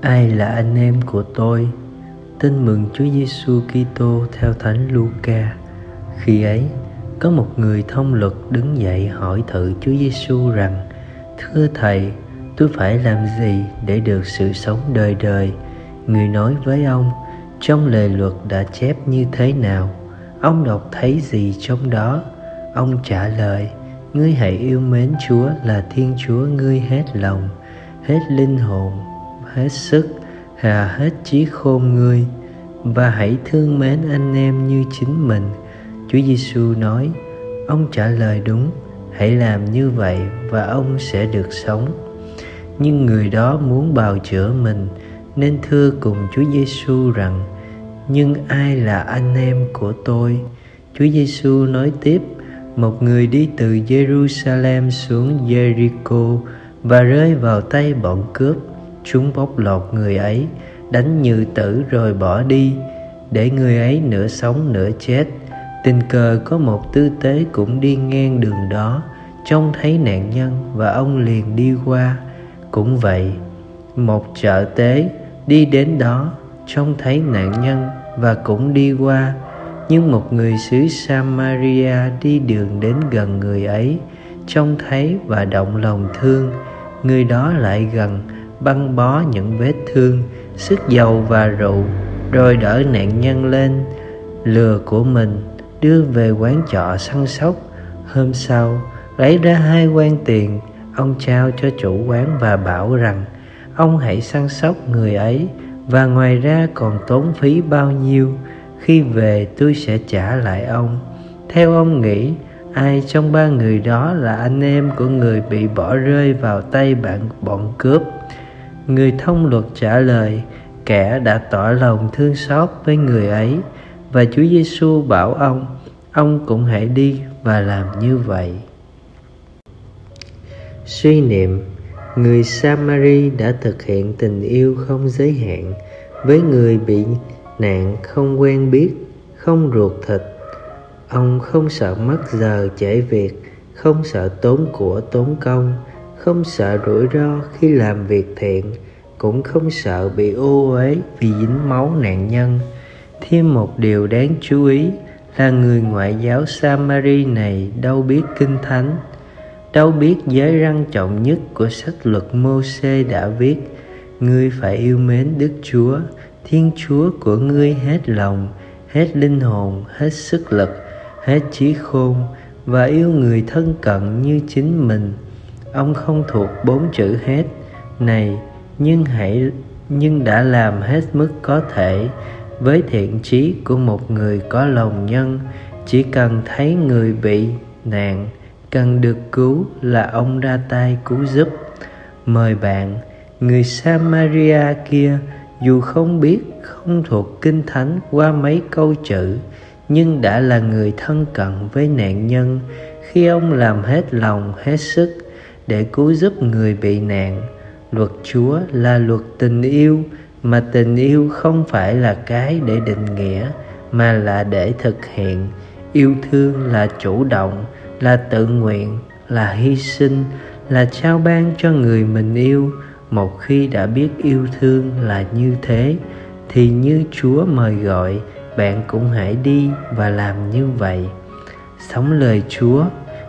Ai là anh em của tôi? Tin mừng Chúa Giêsu Kitô theo Thánh Luca. Khi ấy, có một người thông luật đứng dậy hỏi thử Chúa Giêsu rằng: "Thưa thầy, tôi phải làm gì để được sự sống đời đời?" Người nói với ông: "Trong lời luật đã chép như thế nào? Ông đọc thấy gì trong đó?" Ông trả lời: "Ngươi hãy yêu mến Chúa là Thiên Chúa ngươi hết lòng, hết linh hồn, hết sức hà hết trí khôn ngươi. Và hãy thương mến anh em như chính mình. Chúa giêsu nói ông trả lời đúng hãy làm như vậy và ông sẽ được sống. Nhưng người đó muốn bào chữa mình nên thưa cùng chúa giêsu rằng nhưng ai là anh em của tôi? Chúa giêsu nói tiếp một người đi từ jerusalem xuống jericho và rơi vào tay bọn cướp. Chúng bóc lột người ấy, đánh như tử rồi bỏ đi, để người ấy nửa sống nửa chết. Tình cờ có một tư tế cũng đi ngang đường đó, trông thấy nạn nhân và ông liền đi qua. Cũng vậy, một chợ tế đi đến đó, trông thấy nạn nhân và cũng đi qua nhưng một người xứ Samaria đi đường đến gần người ấy, trông thấy và động lòng thương. Người đó lại gần, băng bó những vết thương, sức dầu và rượu, rồi đỡ nạn nhân lên. Lừa của mình đưa về quán trọ săn sóc. Hôm sau, lấy ra hai quan tiền, ông trao cho chủ quán và bảo rằng, ông hãy săn sóc người ấy, và ngoài ra còn tốn phí bao nhiêu? Khi về tôi sẽ trả lại ông. Theo ông nghĩ, ai trong ba người đó là anh em của người bị bỏ rơi vào tay bạn bọn cướp? Người thông luật trả lời, kẻ đã tỏ lòng thương xót với người ấy, và Chúa Giêsu bảo ông ông cũng hãy đi và làm như vậy. Suy niệm, người Samari đã thực hiện tình yêu không giới hạn với người bị nạn không quen biết, không ruột thịt. Ông không sợ mất giờ trễ việc, không sợ tốn của tốn công, không sợ rủi ro khi làm việc thiện, cũng không sợ bị ô uế vì dính máu nạn nhân. Thêm một điều đáng chú ý là người ngoại giáo samari này đâu biết kinh thánh, đâu biết giới răn trọng nhất của sách luật mô-xê đã viết, ngươi phải yêu mến đức chúa thiên chúa của ngươi hết lòng, hết linh hồn, hết sức lực, hết trí khôn và yêu người thân cận như chính mình. Ông không thuộc bốn chữ hết. Này, nhưng hãy, nhưng đã làm hết mức có thể. Với thiện trí của một người có lòng nhân, chỉ cần thấy người bị nạn, cần được cứu là ông ra tay cứu giúp. Mời bạn, người samaria kia dù không biết, không thuộc kinh thánh qua mấy câu chữ, nhưng đã là người thân cận với nạn nhân. Khi ông làm hết lòng, hết sức để cứu giúp người bị nạn, luật chúa là luật tình yêu, mà tình yêu không phải là cái để định nghĩa, mà là để thực hiện. Yêu thương là chủ động, là tự nguyện, là hy sinh, là trao ban cho người mình yêu một khi đã biết yêu thương là như thế, thì như chúa mời gọi, bạn cũng hãy đi và làm như vậy. Sống lời chúa,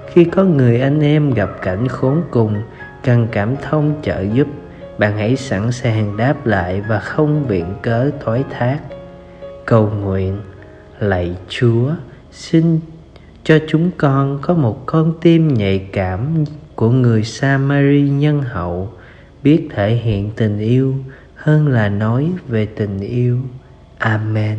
khi có người anh em gặp cảnh khốn cùng, cần cảm thông trợ giúp, bạn hãy sẵn sàng đáp lại và không viện cớ thoái thác. Cầu nguyện, lạy chúa, xin cho chúng con có một con tim nhạy cảm của người samari nhân hậu biết thể hiện tình yêu hơn là nói về tình yêu. Amen.